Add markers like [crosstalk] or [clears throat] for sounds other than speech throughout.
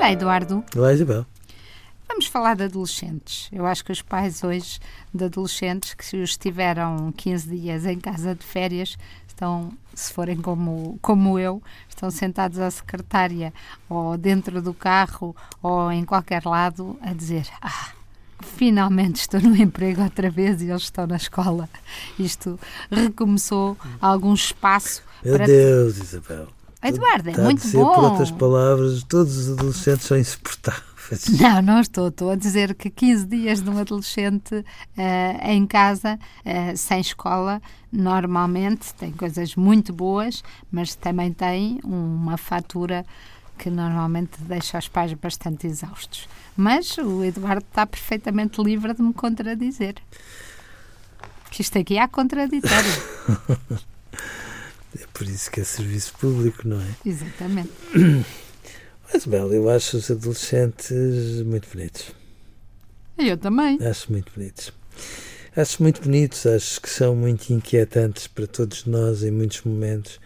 Olá, Eduardo. Olá, Isabel. Vamos falar de adolescentes. Eu acho que os pais hoje de adolescentes que estiveram 15 dias em casa de férias estão, se forem como, como eu, estão sentados à secretária ou dentro do carro ou em qualquer lado a dizer: Ah, finalmente estou no emprego outra vez e eles estão na escola. Isto recomeçou algum espaço. Meu. Deus, Isabel. Eduardo, é Está muito a dizer, bom. Por outras palavras, todos os adolescentes são insuportáveis. [laughs] Não, não estou. Estou a dizer que 15 dias de um adolescente eh, em casa, eh, sem escola, normalmente tem coisas muito boas, mas também tem uma fatura que normalmente deixa os pais bastante exaustos. Mas o Eduardo está perfeitamente livre de me contradizer. Que isto aqui há contraditório. [laughs] É por isso que é serviço público, não é? Exatamente. [clears throat] Mas, Bel, eu acho os adolescentes muito bonitos. Eu também. Acho muito bonitos. Acho muito bonitos, acho que são muito inquietantes para todos nós em muitos momentos,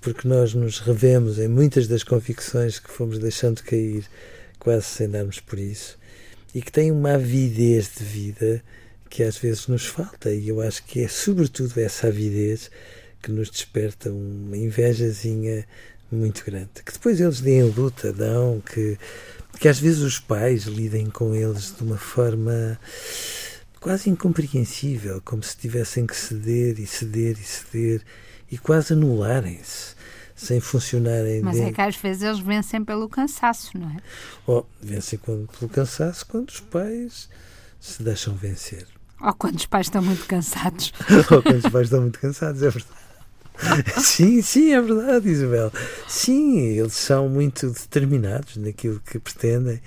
porque nós nos revemos em muitas das convicções que fomos deixando cair, quase sem darmos por isso, e que têm uma avidez de vida que às vezes nos falta, e eu acho que é sobretudo essa avidez que nos desperta uma invejazinha muito grande. Que depois eles deem luta, dão, que, que às vezes os pais lidem com eles de uma forma quase incompreensível, como se tivessem que ceder e ceder e ceder e quase anularem-se sem funcionarem Mas dentro. é que às vezes eles vencem pelo cansaço, não é? Ou vencem quando, pelo cansaço quando os pais se deixam vencer. Ou quando os pais estão muito cansados. [laughs] Ou quando os pais estão muito cansados, é verdade. [laughs] Sim, sim, é verdade, Isabel. Sim, eles são muito determinados naquilo que pretendem.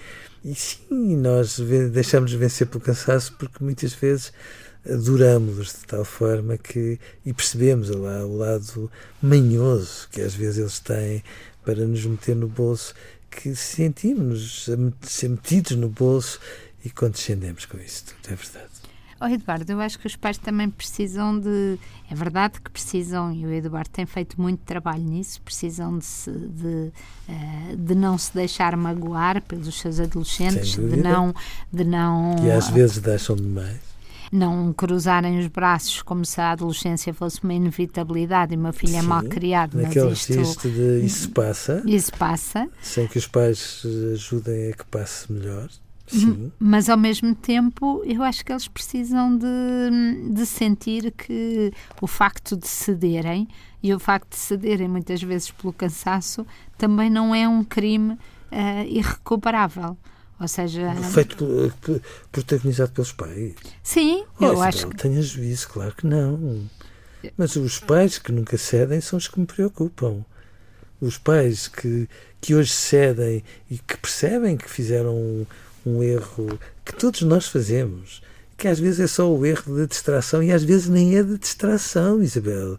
E sim, nós deixamos de vencer pelo cansaço porque muitas vezes adoramos-los de tal forma que e percebemos lá o lado manhoso que às vezes eles têm para nos meter no bolso, que sentimos-nos metidos no bolso e condescendemos com isso tudo, é verdade. Oh, Eduardo, eu acho que os pais também precisam de. É verdade que precisam, e o Eduardo tem feito muito trabalho nisso, precisam de, se, de, uh, de não se deixar magoar pelos seus adolescentes, de não, de não. Que às vezes deixam demais. Não cruzarem os braços como se a adolescência fosse uma inevitabilidade e o meu filho Sim, é mal criado. Naquele isto, registro de isso passa. Isso passa. Sem que os pais ajudem a que passe melhor. Sim. Mas ao mesmo tempo, eu acho que eles precisam de, de sentir que o facto de cederem e o facto de cederem muitas vezes pelo cansaço também não é um crime uh, irrecuperável. Ou seja. Feito protagonizado pelos pais. Sim, oh, eu acho que. Tenha juízo, claro que não. Mas os pais que nunca cedem são os que me preocupam. Os pais que, que hoje cedem e que percebem que fizeram um, erro que todos nós fazemos, que às vezes é só o erro de distração e às vezes nem é de distração, Isabel.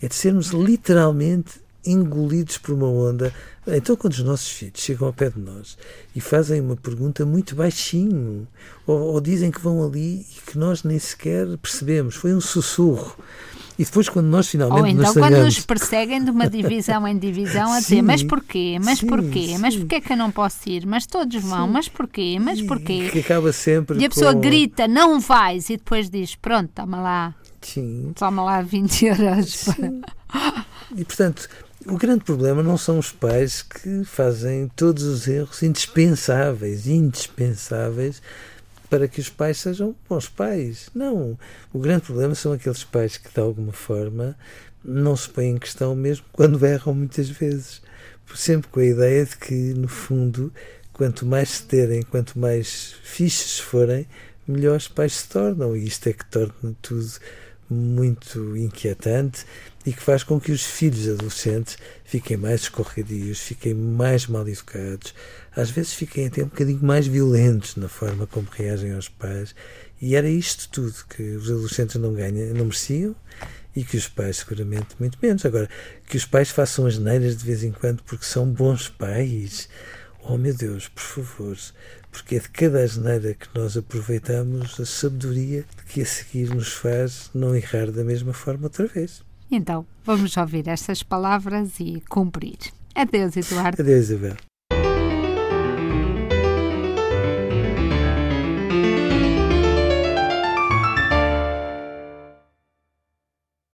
É de sermos literalmente engolidos por uma onda. Então, quando os nossos filhos chegam ao pé de nós e fazem uma pergunta muito baixinho, ou, ou dizem que vão ali e que nós nem sequer percebemos, foi um sussurro. E depois, quando nós finalmente Ou então, nos quando nos perseguem de uma divisão em divisão, a dizer: Sim, Mas porquê? Mas sim, porquê? sim. Mas porquê que eu não posso ir? Mas todos vão, mas porquê? Mas porquê? Que acaba sempre E a pessoa com... grita: Não vais! E depois diz: Pronto, toma lá, Sim. toma lá 20 euros. Sim. E portanto, o grande problema não são os pais que fazem todos os erros indispensáveis, indispensáveis para que os pais sejam bons pais. Não. O grande problema são aqueles pais que, de alguma forma, não se põem em questão mesmo quando erram muitas vezes. Sempre com a ideia de que, no fundo, quanto mais se terem, quanto mais fixes forem, melhores pais se tornam. E isto é que torna tudo muito inquietante e que faz com que os filhos adolescentes fiquem mais escorregadios, fiquem mais mal educados, às vezes fiquem até um bocadinho mais violentos na forma como reagem aos pais. E era isto tudo que os adolescentes não ganham, não mereciam e que os pais seguramente muito menos. Agora, que os pais façam as neiras de vez em quando porque são bons pais. Oh meu Deus, por favor, porque é de cada asneira que nós aproveitamos a sabedoria que a seguir nos faz não errar da mesma forma outra vez. Então, vamos ouvir estas palavras e cumprir. Adeus, Eduardo. Adeus, Isabel.